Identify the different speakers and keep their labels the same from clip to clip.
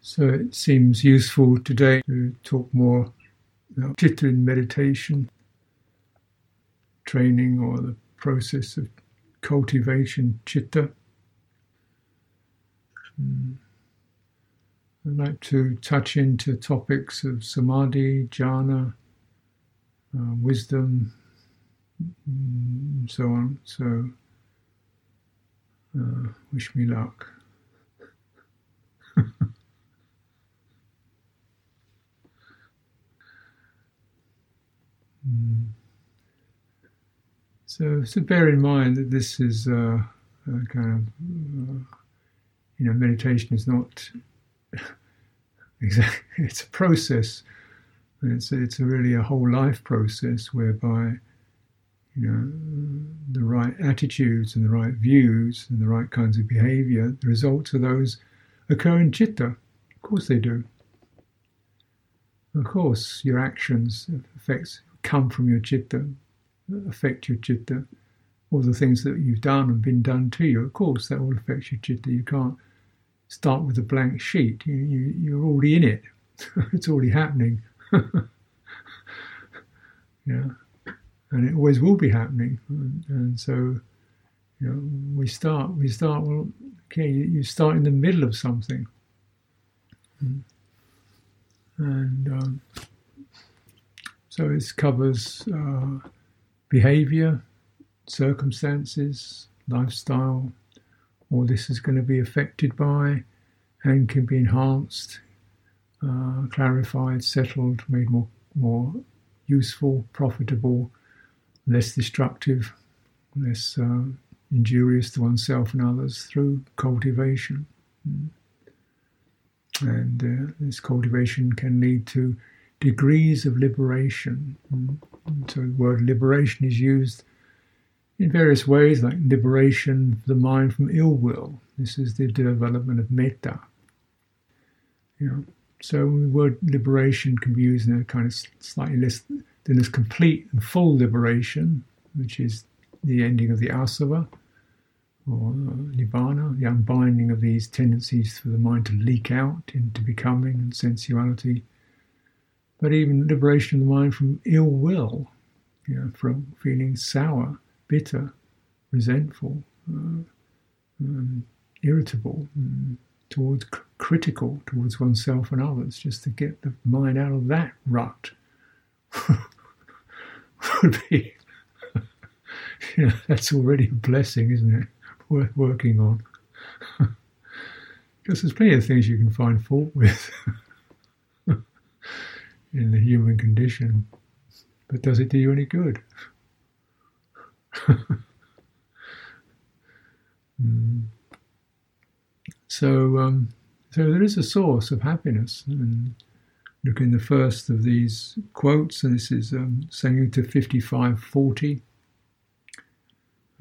Speaker 1: So it seems useful today to talk more about chitta in meditation, training or the process of cultivation chitta. Hmm. I'd like to touch into topics of samadhi, jhana, uh, wisdom, and so on. So, uh, wish me luck. Mm. So, so bear in mind that this is uh, kind of, uh, you know, meditation is not exactly, it's a process. It's, it's a really a whole life process whereby, you know, the right attitudes and the right views and the right kinds of behavior, the results of those occur in chitta. Of course they do. Of course, your actions affects come from your chitta, affect your chitta, all the things that you've done and been done to you. Of course, that all affects your chitta. You can't start with a blank sheet. You, you, you're already in it. it's already happening. yeah, and it always will be happening. And, and, so, you know, we start. We start. Well, okay, you, you start in the middle of something, and um, so it covers uh, behavior, circumstances, lifestyle. All this is going to be affected by and can be enhanced, uh, clarified, settled, made more, more useful, profitable, less destructive, less uh, injurious to oneself and others through cultivation. Mm. And uh, this cultivation can lead to degrees of liberation. Mm. So the word liberation is used in various ways, like liberation of the mind from ill will. This is the development of metta. You know, so the word liberation can be used in a kind of slightly less than as complete and full liberation, which is the ending of the asava or uh, nibbana, the unbinding of these tendencies for the mind to leak out into becoming and sensuality but even liberation of the mind from ill will, you know, from feeling sour, bitter, resentful, uh, um, irritable, um, towards c- critical towards oneself and others, just to get the mind out of that rut would be, you know, that's already a blessing, isn't it? Worth working on. because there's plenty of things you can find fault with in the human condition. But does it do you any good? mm. So, um, so there is a source of happiness. And look in the first of these quotes, and this is um, Samyutta 5540.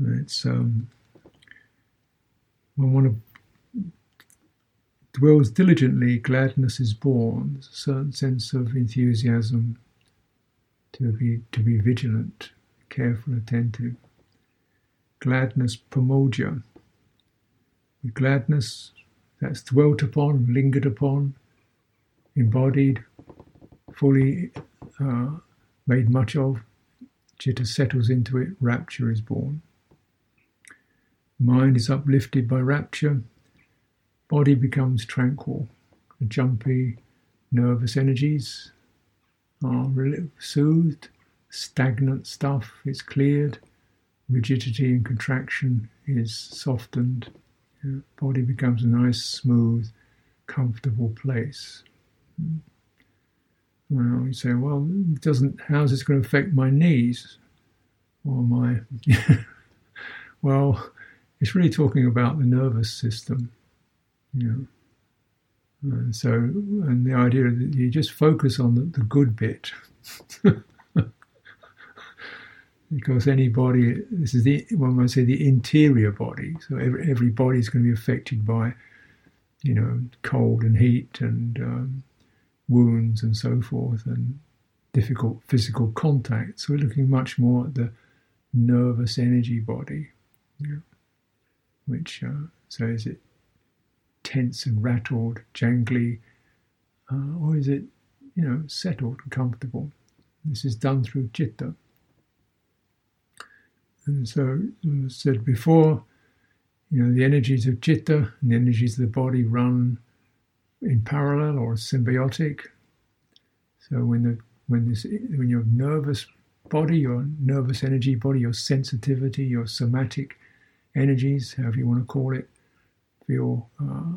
Speaker 1: It's um, one of dwells diligently, gladness is born, a certain sense of enthusiasm to be, to be vigilant, careful, attentive. Gladness, pramodya. With gladness that's dwelt upon, lingered upon, embodied, fully uh, made much of, chitta settles into it, rapture is born. Mind is uplifted by rapture, Body becomes tranquil. The jumpy, nervous energies are soothed. Stagnant stuff is cleared. Rigidity and contraction is softened. Body becomes a nice, smooth, comfortable place. Hmm. Well, you say, well, doesn't. How's this going to affect my knees or my? well, it's really talking about the nervous system. You know. And so, and the idea that you just focus on the, the good bit. because any body, this is the, one might say the interior body. So every, every body is going to be affected by, you know, cold and heat and um, wounds and so forth and difficult physical contact. So we're looking much more at the nervous energy body, which, uh, it tense and rattled, jangly, uh, or is it, you know, settled and comfortable? This is done through citta. And so, as said before, you know, the energies of citta and the energies of the body run in parallel or symbiotic. So when the when this when your nervous body, your nervous energy body, your sensitivity, your somatic energies, however you want to call it, feel uh,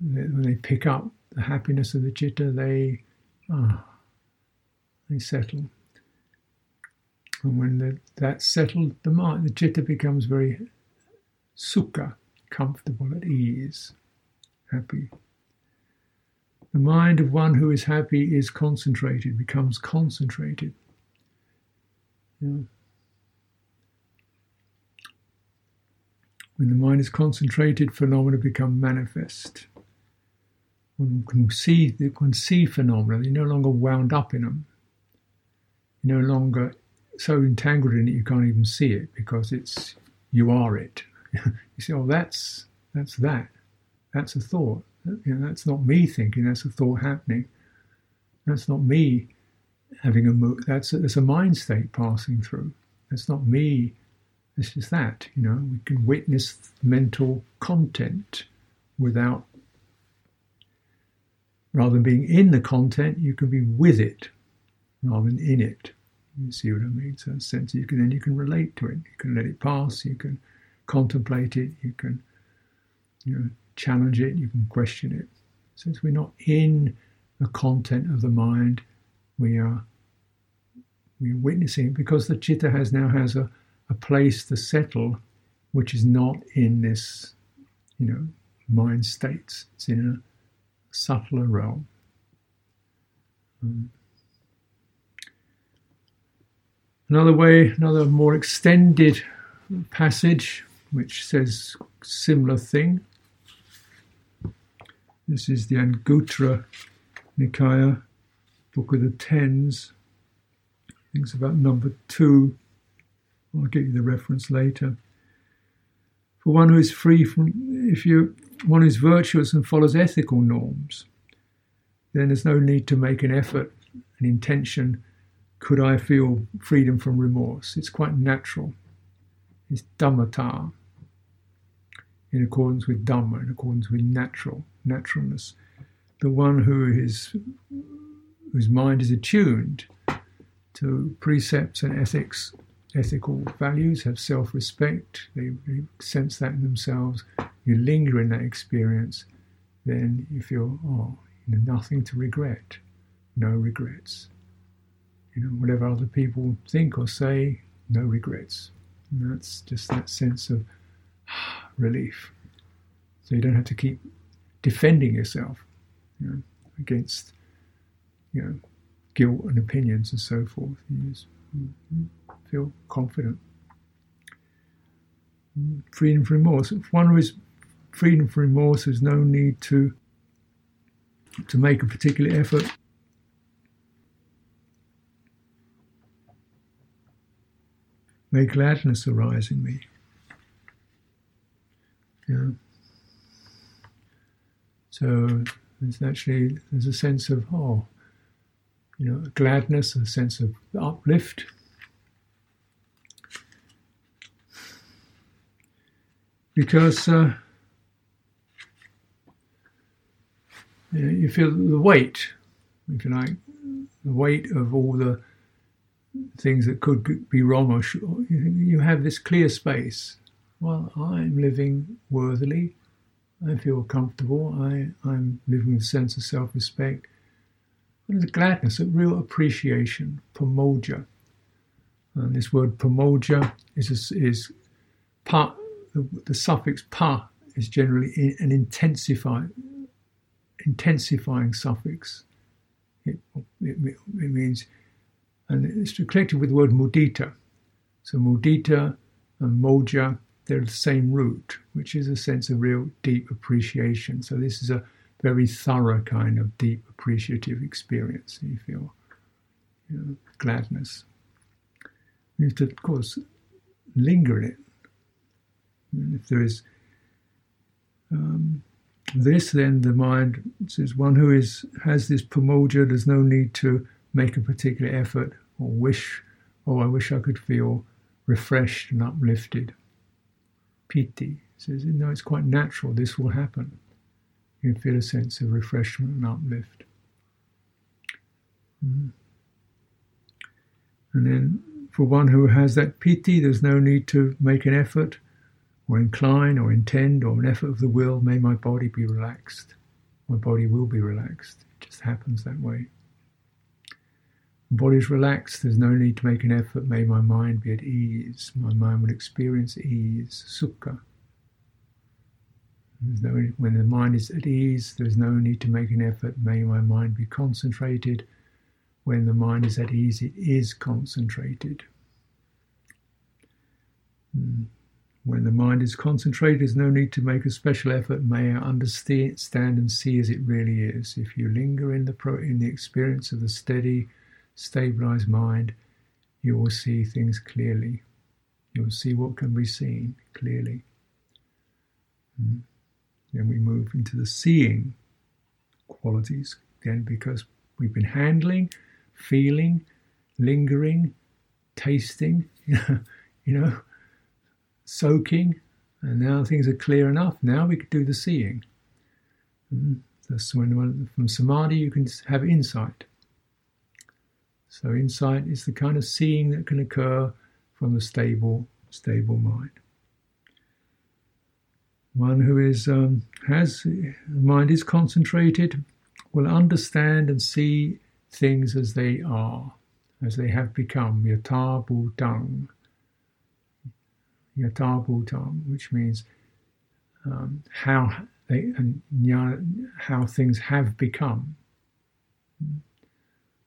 Speaker 1: when they pick up the happiness of the citta, they uh, they settle. And when the, that's settled, the mind, the citta becomes very sukha, comfortable, at ease, happy. The mind of one who is happy is concentrated, becomes concentrated. When the mind is concentrated, phenomena become manifest. One can see, you can see phenomena, you're no longer wound up in them. You're no longer so entangled in it you can't even see it because it's you are it. you say, oh, that's that's that. That's a thought. You know, that's not me thinking. That's a thought happening. That's not me having a mood. That's a, that's a mind state passing through. That's not me. It's is that. You know, we can witness mental content without. Rather than being in the content, you can be with it rather than in it. You see what I mean? So, sense, you can then you can relate to it. You can let it pass. You can contemplate it. You can, you know, challenge it, you can question it. Since we're not in the content of the mind, we are we are witnessing it because the chitta has now has a, a place to settle which is not in this, you know, mind states. It's in a subtler realm. Um, another way, another more extended passage which says similar thing this is the Anguttara Nikaya, Book of the Tens. I think it's about number two. I'll get you the reference later. For one who is free from, if you one who is virtuous and follows ethical norms, then there's no need to make an effort, an intention. Could I feel freedom from remorse? It's quite natural. It's dhammata, in accordance with Dhamma, in accordance with natural naturalness. The one who is whose mind is attuned to precepts and ethics, ethical values, have self-respect, they, they sense that in themselves, you linger in that experience, then you feel, oh, you know, nothing to regret, no regrets. You know, whatever other people think or say, no regrets. And that's just that sense of relief. So you don't have to keep defending yourself you know, against you know, guilt and opinions and so forth. You just mm-hmm. Feel confident. Freedom from remorse. If one is freedom from remorse, there's no need to to make a particular effort. May gladness arise in me. Yeah. So there's actually there's a sense of oh, you know, gladness, a sense of uplift. Because uh, you, feel the weight, if you like, the weight of all the things that could be wrong, or you have this clear space. Well, I'm living worthily. I feel comfortable. I, I'm living with a sense of self respect. There's a gladness, a real appreciation, pamojja. And this word pamojja is, is pa, the, the, suffix pa is generally an intensifying, intensifying suffix. It, it, it means, and it's connected with the word mudita. So mudita and moja they're the same root, which is a sense of real deep appreciation. So this is a very thorough kind of deep appreciative experience. You feel you know, gladness. You have to, of course, linger in it. If there is, um, this, then the mind says one who is has this pramodya, there's no need to make a particular effort or wish, oh, I wish I could feel refreshed and uplifted. Piti says, no, it's quite natural, this will happen. You feel a sense of refreshment and uplift. Mm. And then for one who has that piti, there's no need to make an effort or incline or intend or an effort of the will. May my body be relaxed. My body will be relaxed. It just happens that way. Body's relaxed, there's no need to make an effort. May my mind be at ease. My mind will experience ease, sukha. No, when the mind is at ease, there's no need to make an effort. May my mind be concentrated. When the mind is at ease, it is concentrated. Hmm. When the mind is concentrated, there's no need to make a special effort. May I understand and see as it really is. If you linger in the pro, in the experience of the steady, stabilized mind, you will see things clearly. You will see what can be seen clearly. Mm. Then we move into the seeing qualities again because we've been handling, feeling, lingering, tasting, you know, soaking, and now things are clear enough. Now we can do the seeing. Mm. So when, from samadhi, you can have insight. So insight is the kind of seeing that can occur from a stable, stable mind. One who is um, has mind is concentrated will understand and see things as they are, as they have become. Yatha bhutang. Yatha bhutang, which means um, how they and how things have become.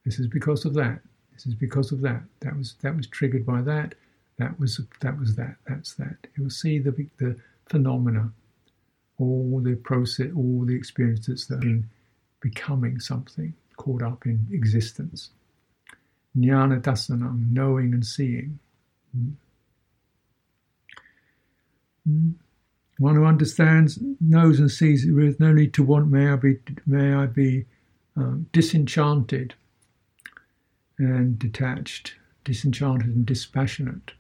Speaker 1: This is because of that. This is because of that. That was that was triggered by that. That was that was that. That's that. You will see the the phenomena, all the process, all the experiences that are becoming something caught up in existence. Jnana dasanam, knowing and seeing. Mm. One who understands, knows and sees, with no need to want. May I be, may I be um, disenchanted and detached, disenchanted and dispassionate.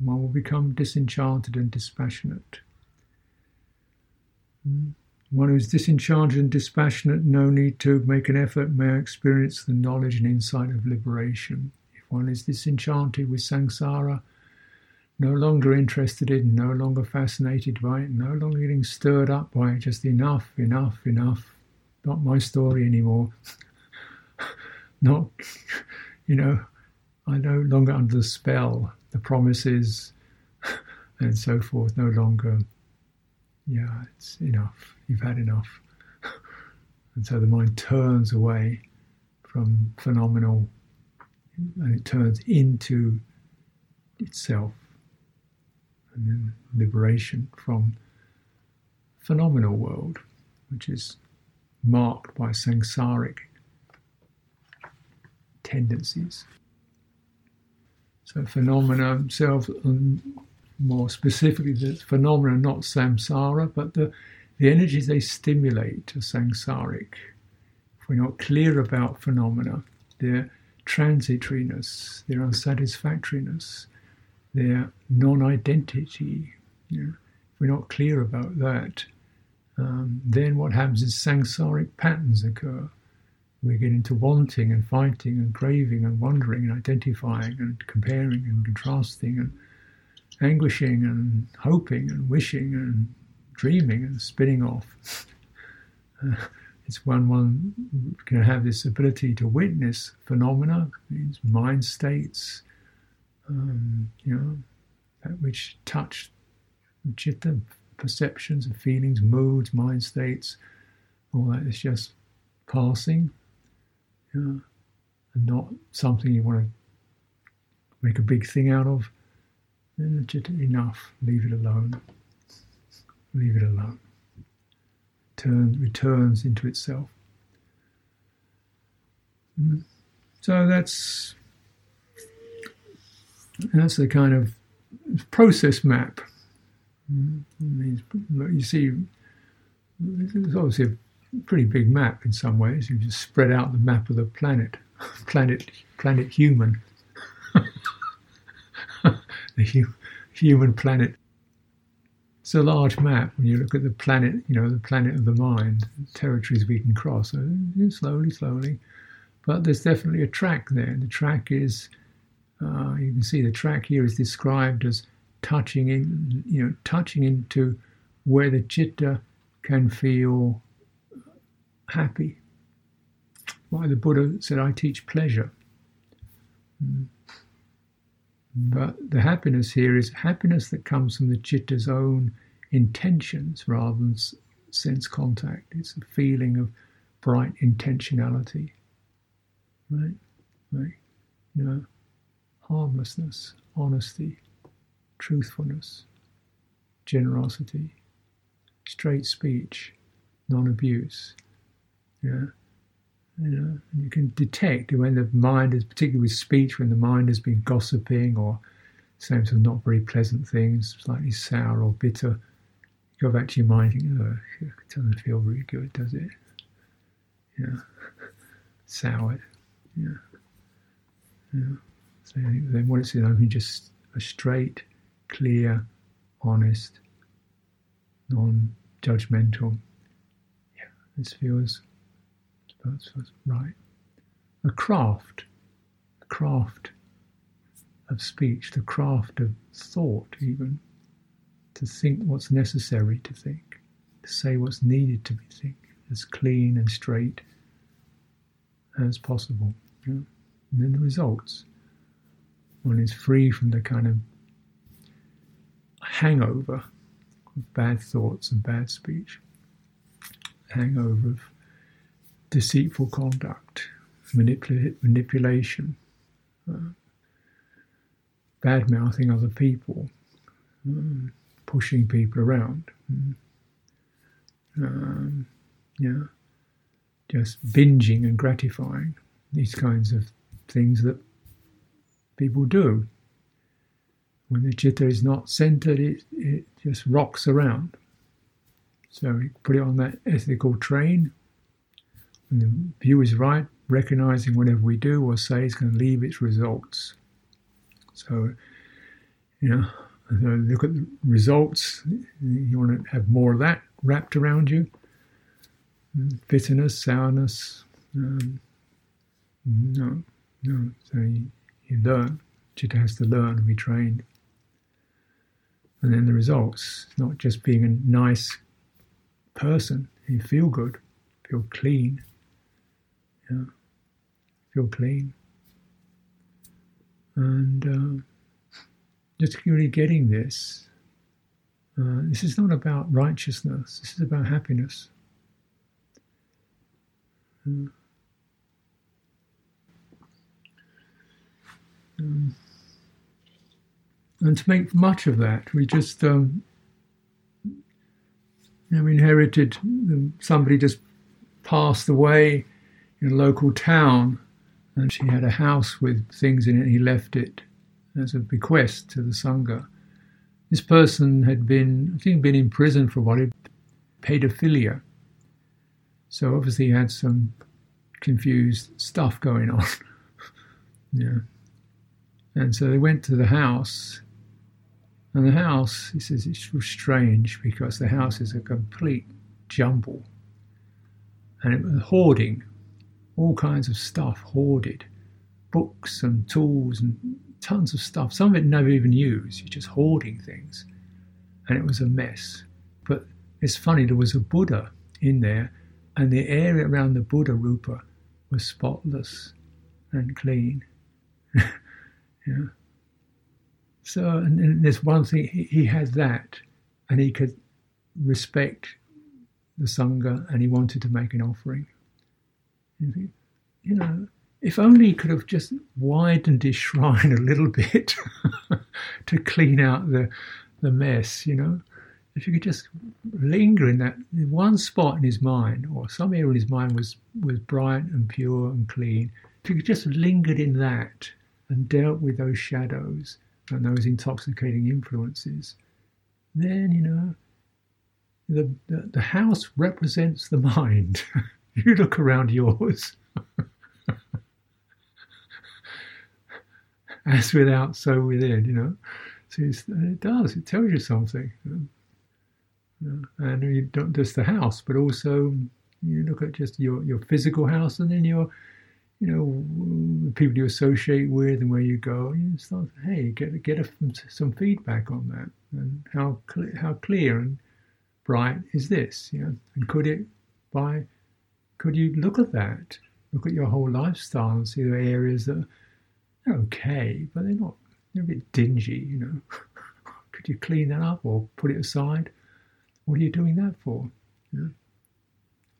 Speaker 1: One will become disenchanted and dispassionate. Hmm. One who is disenchanted and dispassionate, no need to make an effort, may experience the knowledge and insight of liberation. If one is disenchanted with samsara, no longer interested in, no longer fascinated by it, no longer getting stirred up by it, just enough, enough, enough, not my story anymore. not you know, I no longer under the spell, the promises, and so forth. No longer, yeah, it's enough. You've had enough. and so the mind turns away from phenomenal and it turns into itself. And then liberation from phenomenal world, which is marked by samsaric tendencies. So phenomena themselves, um, more specifically, the phenomena not samsara, but the, the energies they stimulate are samsaric. If we're not clear about phenomena, their transitoriness, their unsatisfactoriness, their non-identity, you know, if we're not clear about that, um, then what happens is samsaric patterns occur we get into wanting and fighting and craving and wondering and identifying and comparing and contrasting and anguishing and hoping and wishing and dreaming and spinning off. Uh, it's when one can have this ability to witness phenomena, mind states, um, you know, that which touch chitta, perceptions and feelings, moods, mind states, all that is just passing, yeah, and not something you want to make a big thing out of. Then just enough. Leave it alone. Leave it alone. Turns returns into itself. Mm. So that's that's the kind of process map. Mm. You see, it's obviously a pretty big map in some ways. You just spread out the map of the planet, planet, planet human, the hu- human planet. It's a large map when you look at the planet, you know, the planet of the mind, territories we can cross. So slowly, slowly. But there's definitely a track there. The track is, uh, you can see the track here is described as touching in, you know, touching into where the chitta can feel happy. Why the Buddha said, I teach pleasure. Mm. But the happiness here is happiness that comes from the chitta's own intentions rather than sense contact. It's a feeling of bright intentionality. Right? Right? You know, harmlessness, honesty, truthfulness, generosity, straight speech, non-abuse. Yeah. You know, and you can detect when the mind is, particularly with speech, when the mind has been gossiping or saying some not very pleasant things, slightly sour or bitter. You go back to your mind, think, oh, it doesn't feel really good, does it? Yeah. Soured. Yeah. Yeah. So then what it's in, just a straight, clear, honest, non-judgmental. Yeah, this feels, feels right. A craft, a craft of speech, the craft of thought, even to think what's necessary to think, to say what's needed to be think, as clean and straight as possible. Yeah? And then the results. One is free from the kind of hangover of bad thoughts and bad speech, hangover of deceitful conduct, manipula- manipulation, uh, bad mouthing other people, um, pushing people around. Mm. Um, yeah, just binging and gratifying these kinds of things that people do. When the chitta is not centered, it, it just rocks around. So we put it on that ethical train. When the view is right, recognizing whatever we do or say is going to leave its results. So, you know, look at the results. You want to have more of that wrapped around you. Bitterness, sourness. Um, no, no. So you, you learn. Chitta has to learn and be trained and then the results, not just being a nice person, you feel good, feel clean, yeah, feel clean, and uh, just really getting this. Uh, this is not about righteousness. This is about happiness. Uh, um, and to make much of that, we just um, you know, inherited um, somebody just passed away in a local town, and she had a house with things in it. He left it as a bequest to the sangha. This person had been, I think, been in prison for what? Pedophilia. So obviously, he had some confused stuff going on. yeah. And so they went to the house and the house, he says, it's strange because the house is a complete jumble. And it was hoarding, all kinds of stuff hoarded, books and tools and tons of stuff. Some of it never even used, you're just hoarding things. And it was a mess. But it's funny, there was a Buddha in there, and the area around the Buddha Rupa was spotless and clean. yeah. So, and, there's one thing, he, he had that, and he could respect the Sangha and he wanted to make an offering. You, you know, if only he could have just widened his shrine a little bit to clean out the, the mess, you know. If you could just linger in that one spot in his mind, or some area in his mind was, was bright and pure and clean, if you could just lingered in that and dealt with those shadows, and those intoxicating influences, then, you know, the, the, the house represents the mind. you look around yours. As without, so within, you know. So it does, it tells you something. And you don't just the house, but also you look at just your, your physical house and then your, you know, the people you associate with and where you go. You start, hey, get get a, some feedback on that and how cl- how clear and bright is this? You know, and could it by could you look at that? Look at your whole lifestyle and see the areas that are okay, but they're not. They're a bit dingy, you know. could you clean that up or put it aside? What are you doing that for? You know?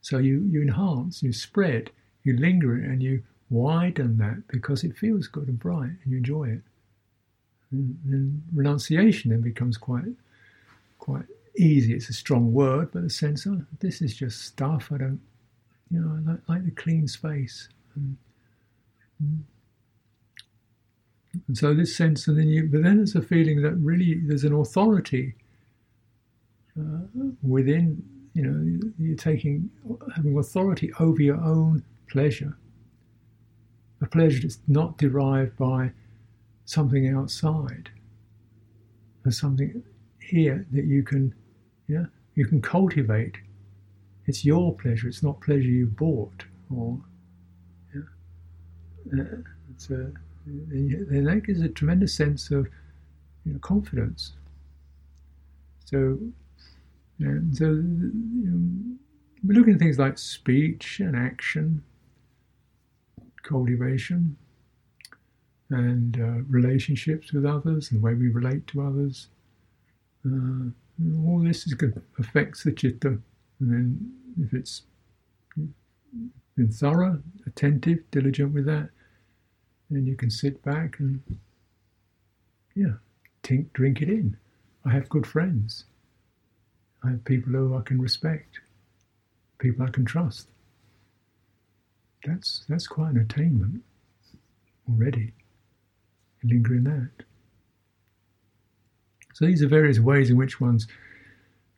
Speaker 1: So you, you enhance, you spread, you linger it, and you widen that because it feels good and bright and you enjoy it. And, and renunciation then becomes quite quite easy. It's a strong word, but the sense of this is just stuff. I don't, you know, I like, like the clean space. And, and so this sense, and then you, but then there's a feeling that really there's an authority uh, within. You know, you're taking having authority over your own pleasure. A pleasure that's not derived by something outside. There's something here that you can yeah, you can cultivate. It's your pleasure. It's not pleasure you bought. Or yeah, uh, that gives a tremendous sense of you know, confidence. So, so you know, we're looking at things like speech and action, cultivation, and uh, relationships with others, and the way we relate to others. Uh, all this is good, affects the chitta. And then if it's been thorough, attentive, diligent with that, then you can sit back and, yeah, tink, drink it in. I have good friends. I have people who I can respect, people I can trust. That's, that's quite an attainment already. Linger in that. So these are various ways in which one's,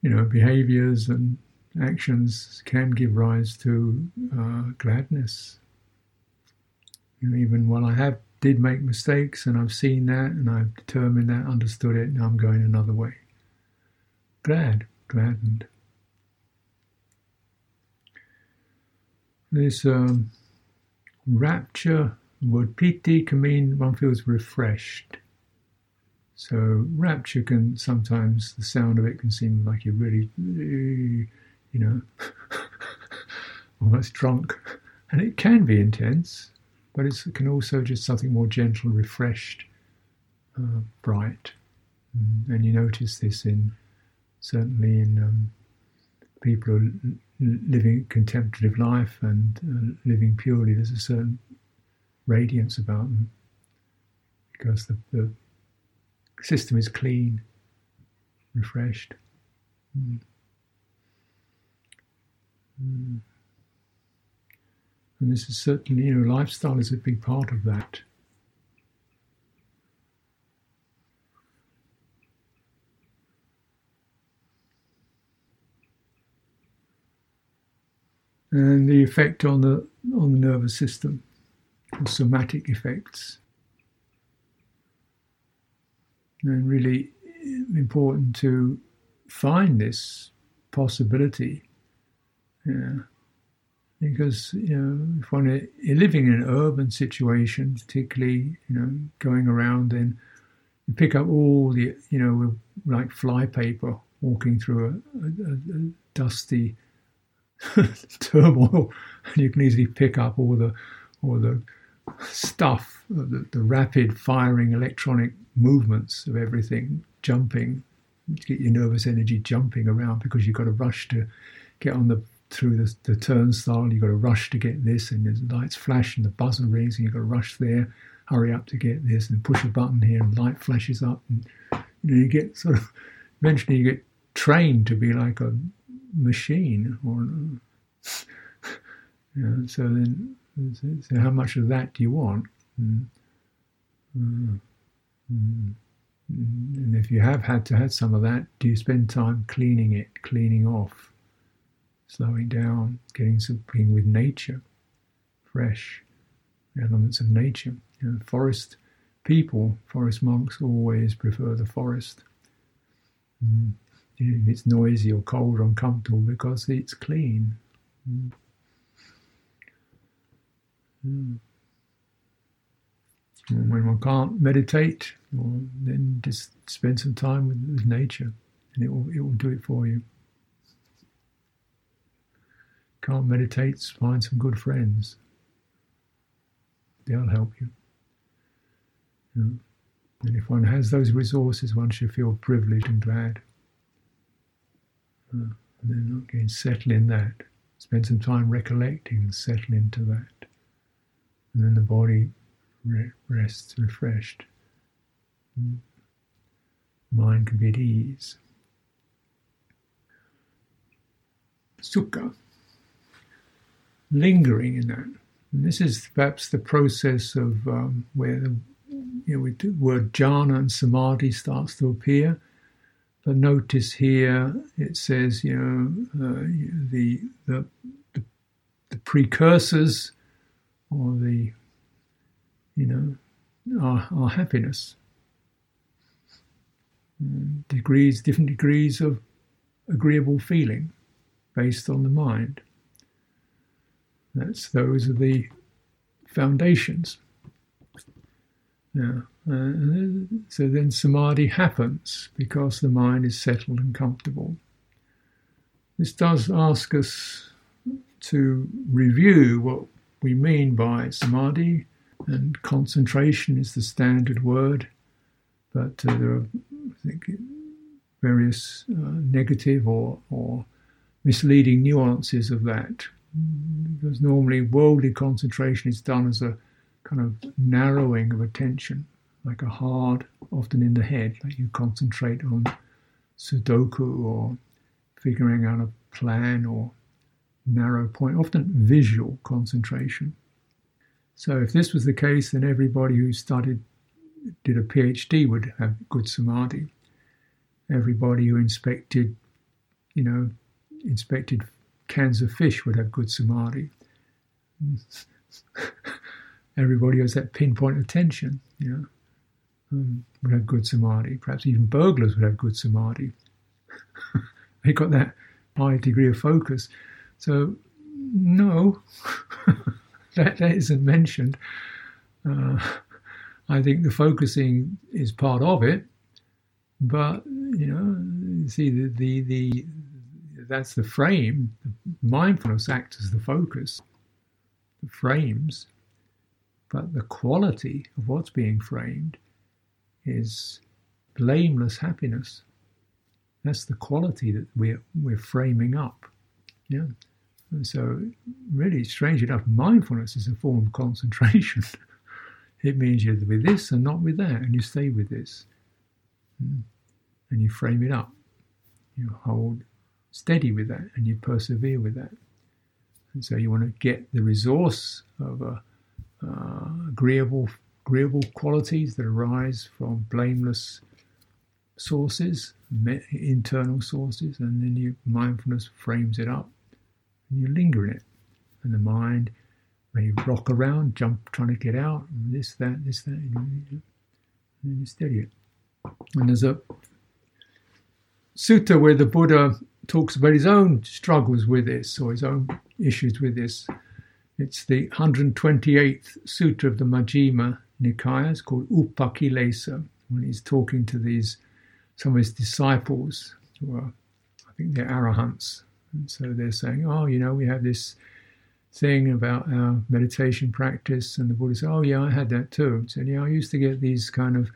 Speaker 1: you know, behaviors and actions can give rise to uh, gladness. You know, even when I have did make mistakes and I've seen that and I've determined that, understood it, now I'm going another way. Glad, gladdened. This um, rapture, word piti can mean one feels refreshed. So rapture can sometimes the sound of it can seem like you're really, you know, almost drunk, and it can be intense, but it can also just something more gentle, refreshed, uh, bright, mm, and you notice this in certainly in um, people who living contemplative life and uh, living purely. There's a certain radiance about them because the, the system is clean, refreshed. Mm. Mm. And this is certainly, you know, lifestyle is a big part of that. And the effect on the on the nervous system, the somatic effects and really important to find this possibility. Yeah. Because you know, if one is living in an urban situation, particularly you know going around, then you pick up all the you know like flypaper walking through a, a, a dusty turmoil, and you can easily pick up all the all the stuff, the, the rapid firing electronic movements of everything, jumping, get your nervous energy jumping around because you've got to rush to get on the through the, the turnstile. You've got to rush to get this, and the lights flash and the buzzer rings, and you've got to rush there, hurry up to get this, and push a button here, and light flashes up, and you know you get sort of eventually you get trained to be like a machine, or you know, so then so how much of that do you want? Mm. Mm. Mm. And if you have had to have some of that, do you spend time cleaning it, cleaning off, slowing down, getting something with nature, fresh elements of nature? You know, forest people, forest monks always prefer the forest. Mm. If it's noisy or cold or uncomfortable because it's clean. Mm. Mm. When one can't meditate, well, then just spend some time with, with nature, and it will it will do it for you. Can't meditate? Find some good friends. They'll help you. And if one has those resources, one should feel privileged and glad. Uh, and then again, settle in that. Spend some time recollecting and settle into that. And then the body rests refreshed. Mm. Mind can be at ease. Sukha, lingering in that. And this is perhaps the process of um, where the, you know, the word jhana and samadhi starts to appear. But notice here it says, you know, uh, the, the, the, the precursors or the you know, our, our happiness. Mm, degrees, different degrees of agreeable feeling based on the mind. That's those are the foundations. Yeah. Uh, so then samadhi happens because the mind is settled and comfortable. This does ask us to review what we mean by samadhi and concentration is the standard word, but uh, there are, I think, various uh, negative or, or misleading nuances of that. Because normally worldly concentration is done as a kind of narrowing of attention, like a hard, often in the head, like you concentrate on Sudoku or figuring out a plan or narrow point, often visual concentration. So if this was the case, then everybody who studied, did a PhD would have good samadhi. Everybody who inspected, you know, inspected cans of fish would have good samadhi. everybody has that pinpoint attention, you know, um, would have good samadhi. Perhaps even burglars would have good samadhi. they got that high degree of focus. So, no. that, that isn't mentioned. Uh, I think the focusing is part of it, but you know, see the the, the that's the frame. Mindfulness acts as the focus, the frames, but the quality of what's being framed is blameless happiness. That's the quality that we're we're framing up. Yeah. And so, really, strange enough, mindfulness is a form of concentration. it means you're with this and not with that, and you stay with this. Hmm. And you frame it up. You hold steady with that, and you persevere with that. And so, you want to get the resource of uh, uh, agreeable, agreeable qualities that arise from blameless sources, internal sources, and then your mindfulness frames it up and you linger in it. And the mind may rock around, jump, trying to get out, this, that, this, that, and then you steady it. And there's a sutta where the Buddha talks about his own struggles with this or his own issues with this. It's the 128th sutta of the Majjhima Nikaya. It's called Upakilesa. When he's talking to these some of his disciples, who are, I think they're arahants, and so they're saying, oh, you know, we have this thing about our meditation practice. And the Buddha said, oh, yeah, I had that too. He said, yeah, I used to get these kind of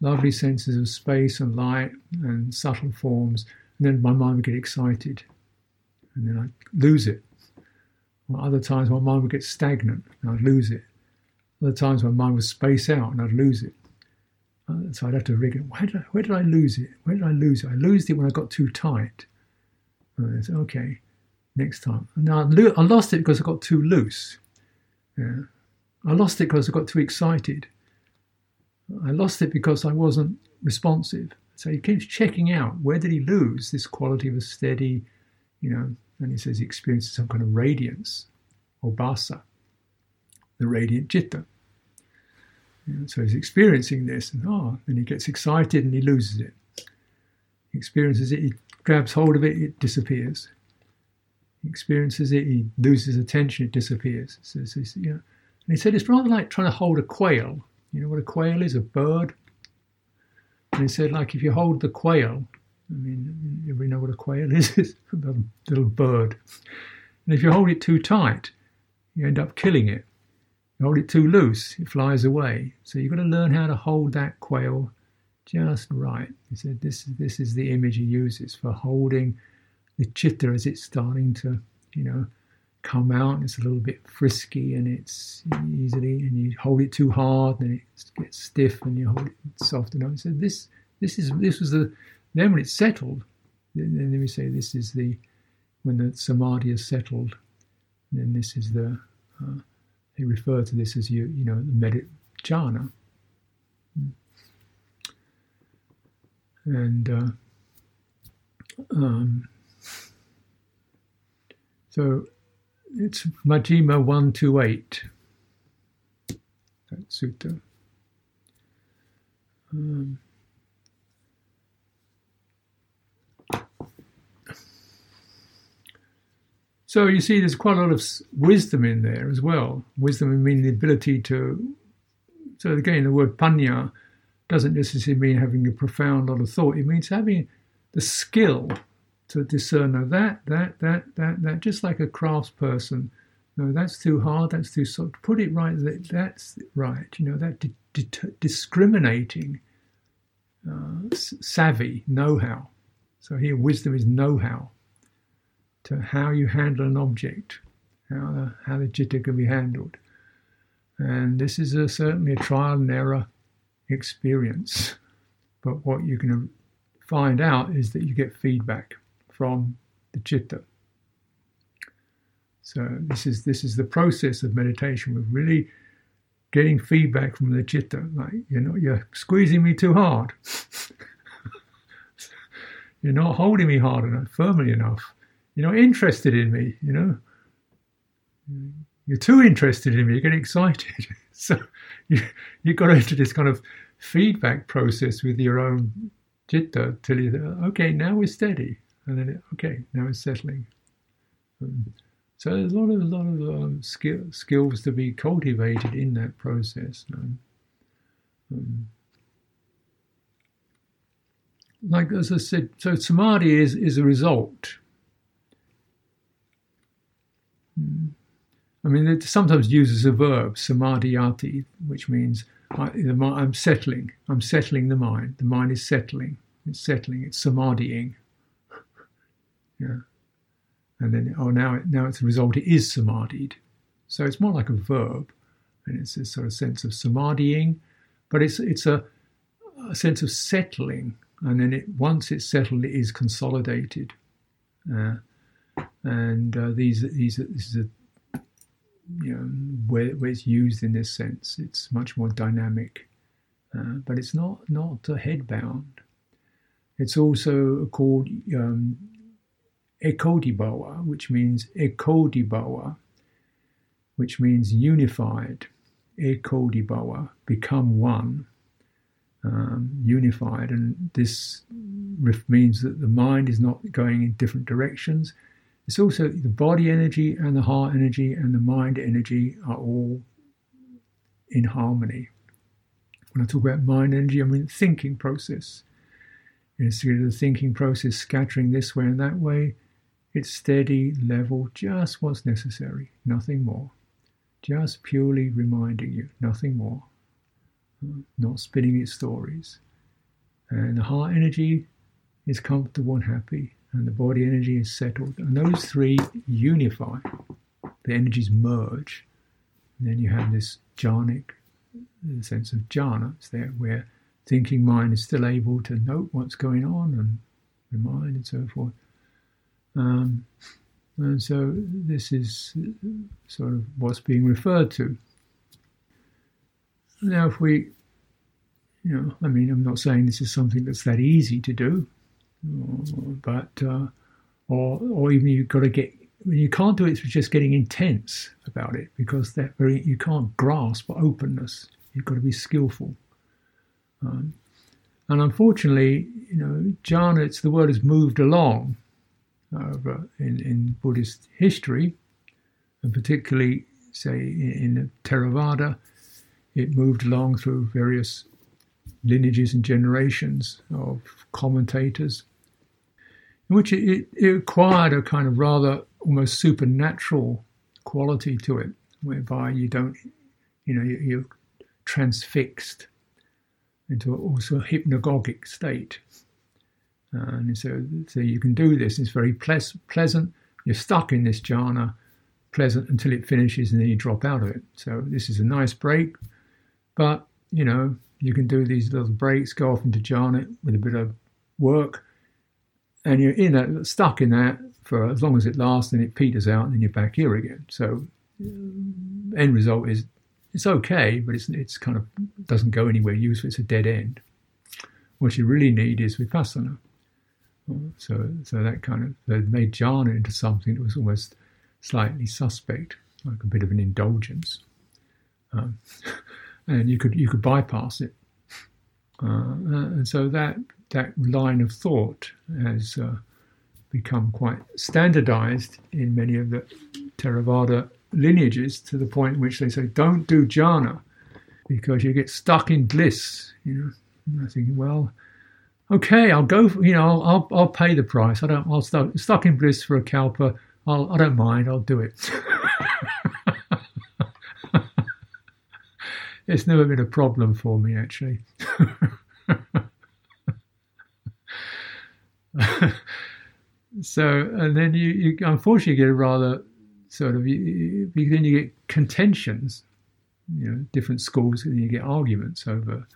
Speaker 1: lovely senses of space and light and subtle forms. And then my mind would get excited. And then I'd lose it. Other times my mind would get stagnant and I'd lose it. Other times my mind would space out and I'd lose it. Uh, so I'd have to rig it. Where did, I, where did I lose it? Where did I lose it? I lost it when I got too tight. And I said, okay, next time. Now I lost it because I got too loose. Yeah. I lost it because I got too excited. I lost it because I wasn't responsive. So he keeps checking out where did he lose this quality of a steady, you know, and he says he experiences some kind of radiance or basa, the radiant. You know, so he's experiencing this, and ah, oh, then he gets excited and he loses it. He experiences it, he grabs hold of it, it disappears. He experiences it, he loses attention, it disappears. So, so, you know, and he said it's rather like trying to hold a quail. You know what a quail is? A bird. And he said, like if you hold the quail, I mean, everybody know what a quail is? It's a little bird. And if you hold it too tight, you end up killing it. You hold it too loose, it flies away. So you've got to learn how to hold that quail just right. He said this, this is the image he uses for holding the chitta as it's starting to, you know, come out. It's a little bit frisky and it's easily, and you hold it too hard and it gets stiff and you hold it soft enough. He said this, this is, this was the, then when it's settled, then, we say this is the, when the samadhi is settled, then this is the, uh, they refer to this as you, you know, the medit jhana. And uh, um, so it's Majjhima 128, that sutta. Um, So you see, there's quite a lot of wisdom in there as well. Wisdom meaning the ability to. So again, the word paññā doesn't necessarily mean having a profound lot of thought. It means having the skill to discern no, that, that, that, that, that, just like a craftsperson. No, that's too hard. That's too soft. Put it right. That, that's right. You know that di- di- discriminating, uh, savvy, know-how. So here, wisdom is know-how to how you handle an object, how the, how the citta can be handled. And this is a, certainly a trial and error experience. But what you can find out is that you get feedback from the chitta. So this is this is the process of meditation. We're really getting feedback from the chitta. Like you know, you're squeezing me too hard. you're not holding me hard enough, firmly enough. You're not interested in me, you know. You're too interested in me, you get excited. so you, you got into this kind of feedback process with your own citta till you, okay, now we're steady. And then, okay, now it's settling. Um, so there's a lot of, a lot of um, skill, skills to be cultivated in that process. Um like as I said, so samadhi is, is a result I mean, it sometimes uses a verb, samadhiyati, which means I, am settling. I'm settling the mind. The mind is settling. It's settling. It's samadhiing. yeah. And then, oh, now, it, now it's a result. It is samadhied. So it's more like a verb, and it's this sort of sense of samadhiing, but it's it's a, a sense of settling. And then it once it's settled, it is consolidated. Uh, and uh, these these this is a you know where, where it's used in this sense. It's much more dynamic, uh, but it's not not headbound. It's also called um, ekodibhava, which means ekodibhava, which means unified. Ekodibhava, become one, um, unified, and this means that the mind is not going in different directions it's also the body energy and the heart energy and the mind energy are all in harmony. When I talk about mind energy, I mean thinking process. Of the thinking process scattering this way and that way, it's steady, level, just what's necessary, nothing more. Just purely reminding you, nothing more. Not spinning its stories. And the heart energy is comfortable and happy and the body energy is settled. And those three unify, the energies merge. And then you have this jhanic sense of jhana. It's there where thinking mind is still able to note what's going on and remind and so forth. Um, and so this is sort of what's being referred to. Now, if we you know, I mean, I'm not saying this is something that's that easy to do, but uh, or or even you've got to get when you can't do it through just getting intense about it because that very you can't grasp openness. You've got to be skillful. Um, and unfortunately, you know, jhana, it's the word has moved along in, in Buddhist history, and particularly, say, in, in Theravada, it moved along through various lineages and generations of commentators, in which it, it, acquired a kind of rather almost supernatural quality to it, whereby you don't, you know, you, are transfixed into also a hypnagogic state. Uh, and so, so you can do this. It's very ple- pleasant. You're stuck in this jhana, pleasant until it finishes, and then you drop out of it. So this is a nice break, but you know you can do these little breaks, go off into jhana with a bit of work, and you're in that, stuck in that for as long as it lasts, and it peters out, and then you're back here again. So end result is it's okay, but it's it's kind of doesn't go anywhere useful. It's a dead end. What you really need is vipassana. So so that kind of they made jhana into something that was almost slightly suspect, like a bit of an indulgence. Um, and you could you could bypass it. Uh, and so that that line of thought has uh, become quite standardized in many of the Theravada lineages to the point in which they say, "Don't do jhana because you get stuck in bliss." You know, and I think, well, okay, I'll go. You know, I'll, I'll, I'll pay the price. I don't. I'll stuck stuck in bliss for a kalpa. I'll I don't mind. I'll do it. it's never been a problem for me actually. so and then you, you unfortunately get a rather sort of you, you, then you get contentions you know different schools and you get arguments over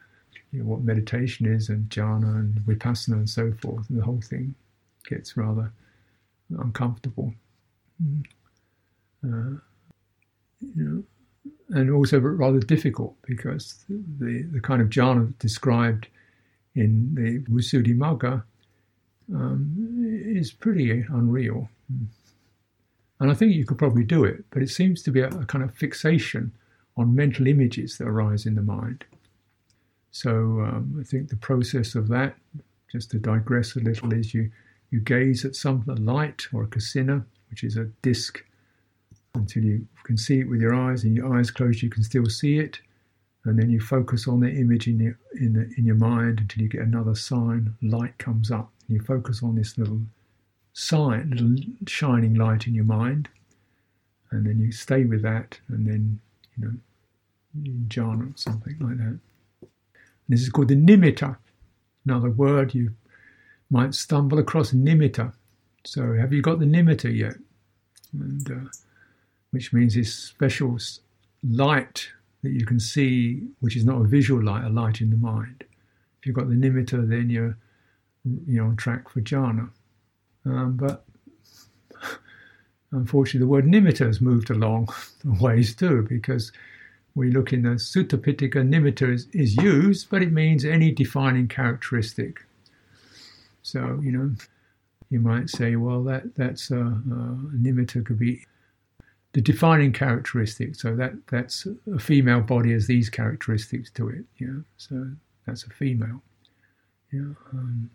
Speaker 1: you know, what meditation is and jhana and vipassana and so forth and the whole thing gets rather uncomfortable mm. uh, you know and also rather difficult because the, the kind of jhana described in the Visuddhimagga um, is pretty unreal. And I think you could probably do it, but it seems to be a, a, kind of fixation on mental images that arise in the mind. So um, I think the process of that, just to digress a little, is you, you gaze at some light or a kasina, which is a disc until you can see it with your eyes and your eyes closed you can still see it. And then you focus on the image in your in, the, in your mind until you get another sign light comes up. And you focus on this little sign little shining light in your mind. And then you stay with that and then you know jhana or something like that. And this is called the nimitta. Another word you might stumble across nimitta. So have you got the nimitta yet? And uh, which means this special light that you can see, which is not a visual light, a light in the mind. If you've got the nimitta, then you're you're on track for jhana. Um, but unfortunately, the word nimitta has moved along ways too, because we look in the Sutta Pitaka, nimitta is, is used, but it means any defining characteristic. So, you know, you might say, well, that that's a, a nimitta could be the defining characteristic. So that that's a female body has these characteristics to it. Yeah, so that's a female. Yeah, um,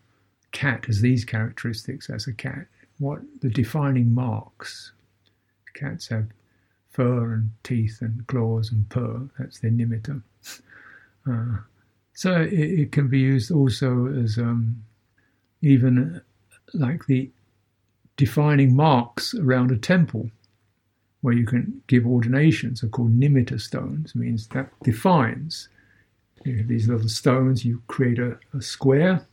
Speaker 1: cat has these characteristics. That's a cat. What the defining marks? Cats have fur and teeth and claws and purr. That's their nimitta. Uh, so it, it, can be used also as um, even like the defining marks around a temple where you can give ordinations are called nimitta stones, It means that defines you know, these little stones. You create a, a, square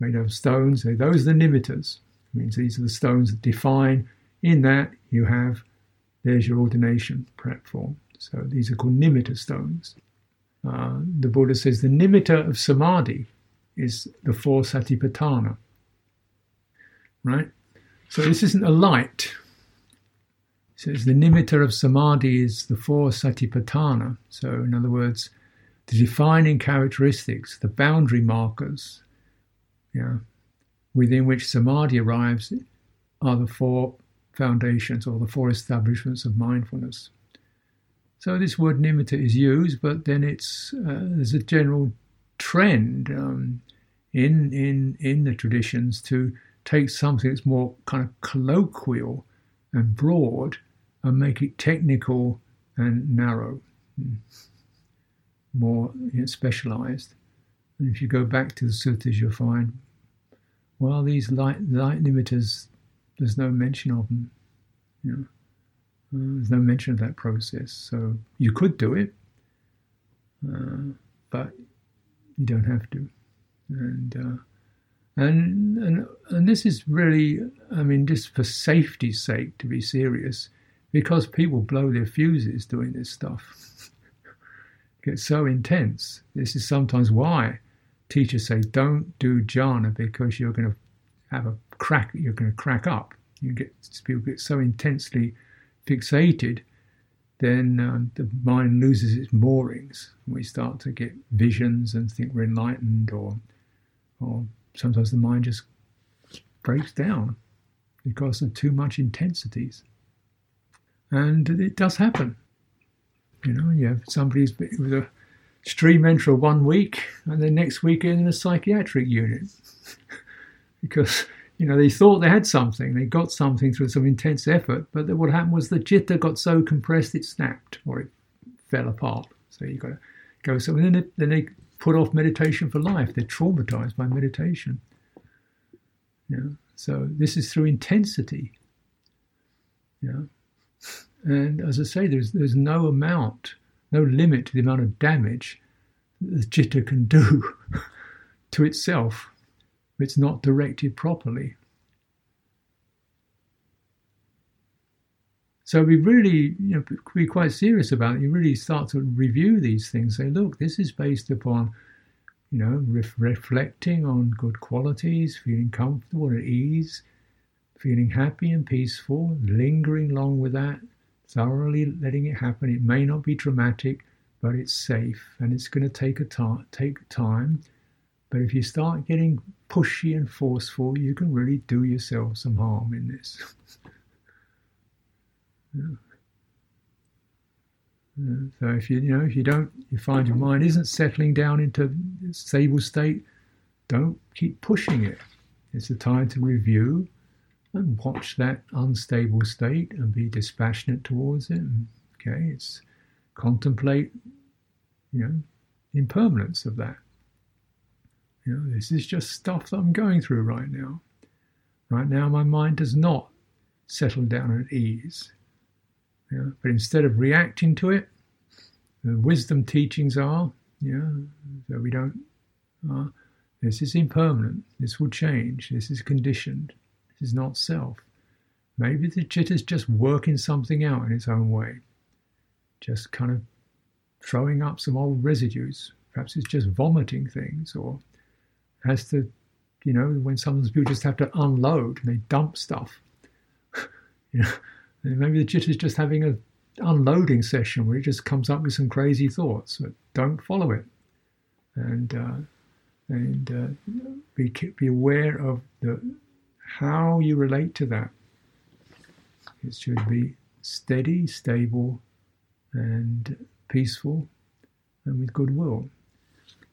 Speaker 1: made of stones. So those are the nimittas. It means these are the stones that define. In that you have there's your ordination platform. So these are called nimitta stones. Uh, the Buddha says the nimitta of samadhi is the four satipatthana. Right? So this isn't a light says the nimitta of samadhi is the four satipatthana. So, in other words, the defining characteristics, the boundary markers, yeah, within which samadhi arrives are the four foundations or the four establishments of mindfulness. So this word nimitta is used, but then it's uh, there's a general trend um, in in in the traditions to take something that's more kind of colloquial and broad and make it technical and narrow, hmm. more you know, specialized. And if you go back to the suttas, you'll find, well, these light, light nimittas, there's no mention of them. You know. Uh, there's no mention of that process. So you could do it, uh, but you don't have to. And, uh, and and and this is really, I mean, just for safety's sake, to be serious, because people blow their fuses doing this stuff. it gets so intense. This is sometimes why teachers say don't do jhana because you're going to have a crack. You're going to crack up. You get people get so intensely fixated, then um, the mind loses its moorings. We start to get visions and think we're enlightened, or, or sometimes the mind just breaks down because of too much intensities. And it does happen. You know, you have somebody's with a stream enterer one week, and then next week in a psychiatric unit because you know, they thought they had something, they got something through some intense effort, but what happened was the chitta got so compressed it snapped or it fell apart. So you got to go. So then they, then they put off meditation for life. They're traumatized by meditation. You know? So this is through intensity. You know? And as I say, there's there's no amount, no limit to the amount of damage the chitta can do to itself if it's not directed properly. So we really you know, be quite serious about it. You really start to review these things. Say, look, this is based upon, you know, ref- reflecting on good qualities, feeling comfortable and at ease, feeling happy and peaceful, lingering long with that, thoroughly letting it happen. It may not be dramatic, but it's safe, and it's going to take a ta- take time. But if you start getting pushy and forceful, you can really do yourself some harm in this. yeah. Yeah. So if you you know if you don't you find your mind isn't settling down into stable state, don't keep pushing it. It's the time to review and watch that unstable state and be dispassionate towards it. Okay, it's contemplate, you know, impermanence of that. You know, this is just stuff that I'm going through right now. Right now, my mind does not settle down at ease. You know, but instead of reacting to it, the wisdom teachings are, you know, that we don't, uh, this is impermanent, this will change, this is conditioned, this is not self. Maybe the chitta is just working something out in its own way, just kind of throwing up some old residues. Perhaps it's just vomiting things or has to, you know, when sometimes people just have to unload and they dump stuff. you know, maybe the chitta is just having a unloading session where it just comes up with some crazy thoughts, but don't follow it, and uh, and uh, be be aware of the how you relate to that. It should be steady, stable, and peaceful, and with goodwill.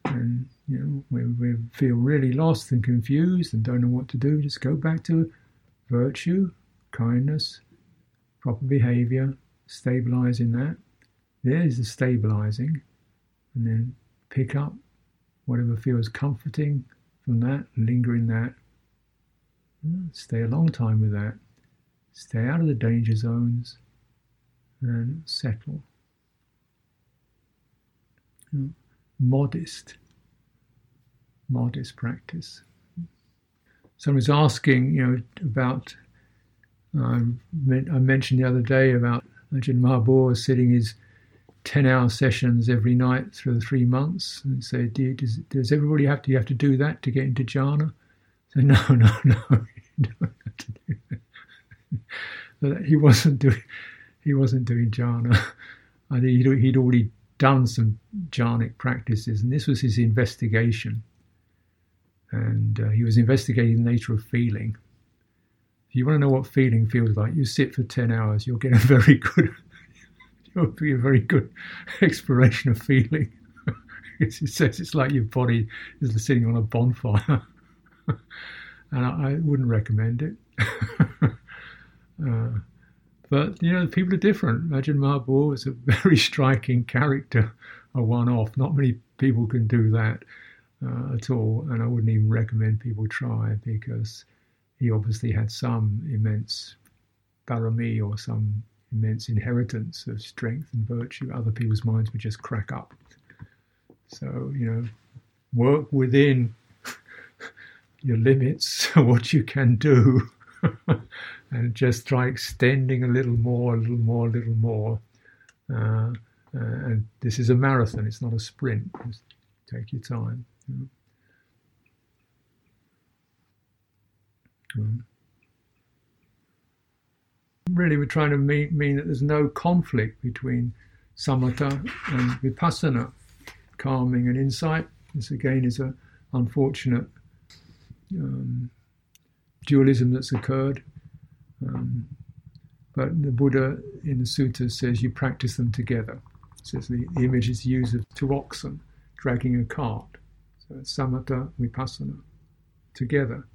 Speaker 1: And you know, when we feel really lost and confused and don't know what to do, just go back to virtue, kindness, proper behavior, stabilizing that. There's the stabilizing, and then pick up whatever feels comforting from that, linger in that. Stay a long time with that. Stay out of the danger zones and settle. Modest modest practice. Someone was asking, you know, about, um, I mentioned the other day about Ajahn Maha Boowa sitting his 10 hour sessions every night through the three months and say, do, does, does everybody have to, you have to do that to get into jhana? So no, no, no, he wasn't doing, he wasn't doing jhana. I think he'd, he'd already done some jhanic practices, and this was his investigation. And uh, he was investigating the nature of feeling. If you want to know what feeling feels like, you sit for 10 hours, you'll get a very good, you'll be a very good exploration of feeling. it says it's like your body is sitting on a bonfire. And I, I, wouldn't recommend it. uh, but you know, people are different. Ajahn Maha is a very striking character, a one-off. Not many people can do that uh, at all, and I wouldn't even recommend people try because he obviously had some immense parami or some immense inheritance of strength and virtue. Other people's minds would just crack up. So you know, work within your limits, what you can do. and just try extending a little more, a little more, a little more. Uh, uh, and this is a marathon, it's not a sprint. Just take your time. Um, really, we're trying to mean, mean that there's no conflict between samatha and vipassana, calming and insight. This again is an unfortunate um, dualism that's occurred. Um, but the Buddha in the sutta says you practice them together. It says the, image is used of two oxen dragging a cart. So samatha, vipassana, together.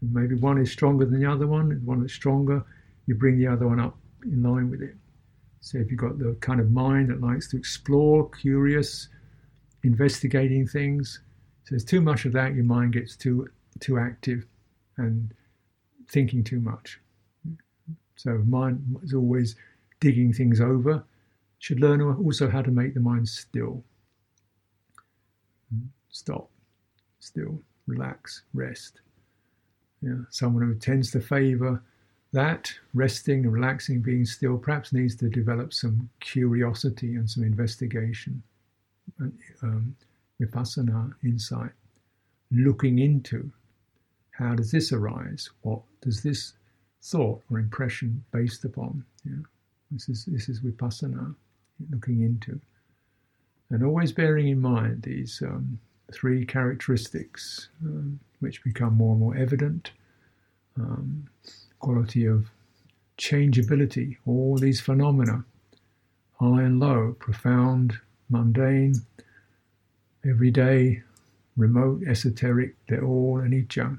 Speaker 1: And maybe one is stronger than the other one, and one is stronger, you bring the other one up in line with it. So if you've got the kind of mind that likes to explore, curious, investigating things, so there's too much of that, your mind gets too too active and thinking too much. So mind is always digging things over. Should learn also how to make the mind still. Stop, still, relax, rest. Yeah, someone who tends to favour that, resting and relaxing, being still, perhaps needs to develop some curiosity and some investigation, um, vipassana, insight, looking into how does this arise? What does this thought or impression based upon? Yeah. This is this is vipassana, looking into, and always bearing in mind these um, three characteristics, um, which become more and more evident. Um, quality of changeability, all these phenomena, high and low, profound, mundane, everyday, remote, esoteric, they're all anicca.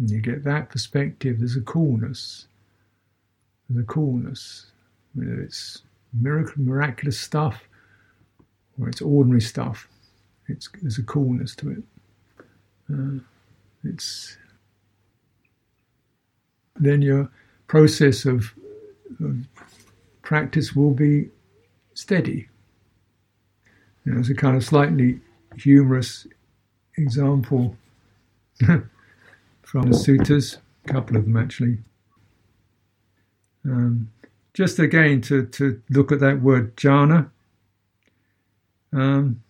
Speaker 1: And you get that perspective, there's a coolness. There's a coolness. Whether it's miracle, miraculous stuff or it's ordinary stuff, it's, there's a coolness to it. Uh, it's then your process of, practice will be steady. You know, it's a kind of slightly humorous example from the suttas, a couple of them actually. Um, just again to, to look at that word jhana. Um,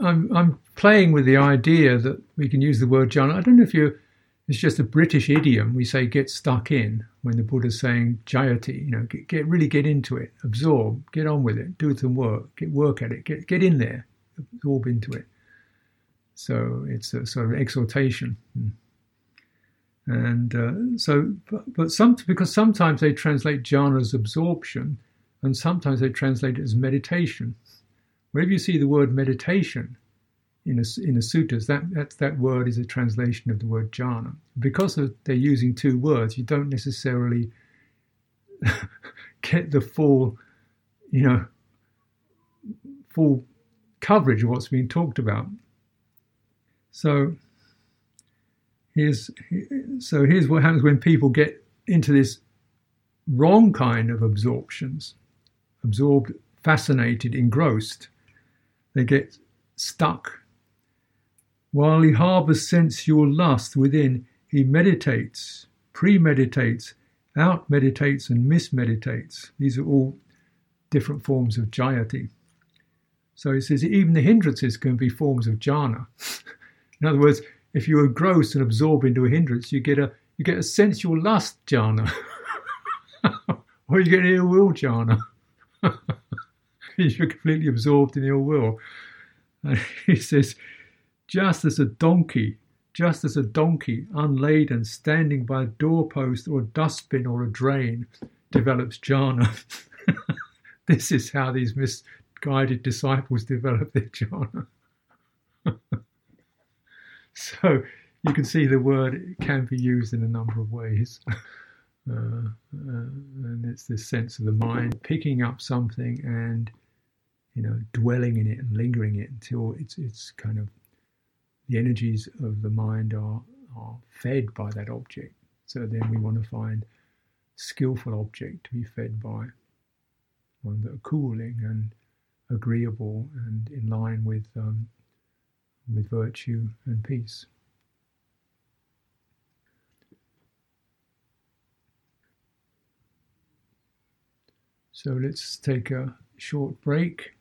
Speaker 1: I'm, I'm playing with the idea that we can use the word jhana. I don't know if you, it's just a British idiom. We say get stuck in when the Buddha's saying jhayati, you know, get, get really get into it, absorb, get on with it, do some work, get work at it, get, get in there, absorb into it. So it's a sort of exhortation. And uh, so, but, but some, because sometimes they translate jhana as absorption, and sometimes they translate it as meditation. Wherever you see the word meditation in a, in the sutras, that, that, that word is a translation of the word jhana. Because of, they're using two words, you don't necessarily get the full, you know, full coverage of what's being talked about. So here's so here's what happens when people get into this wrong kind of absorptions, absorbed, fascinated, engrossed. They get stuck. While he harbors sensual lust within, he meditates, premeditates, out meditates, and mismeditates. These are all different forms of jhayati. So he says even the hindrances can be forms of jhana. In other words, if you are gross and absorb into a hindrance, you get a you get a sensual lust jhana, or you get an ill will jhana. You're completely absorbed in ill will. And he says, just as a donkey, just as a donkey unladen standing by a doorpost or a dustbin or a drain develops jhana. this is how these misguided disciples develop their jhana. So you can see the word can be used in a number of ways. Uh, uh, and it's this sense of the mind picking up something and you know dwelling in it and lingering it until it's it's kind of the energies of the mind are are fed by that object. So then we want to find skillful object to be fed by, one that are cooling and agreeable and in line with um, with virtue and peace. So let's take a short break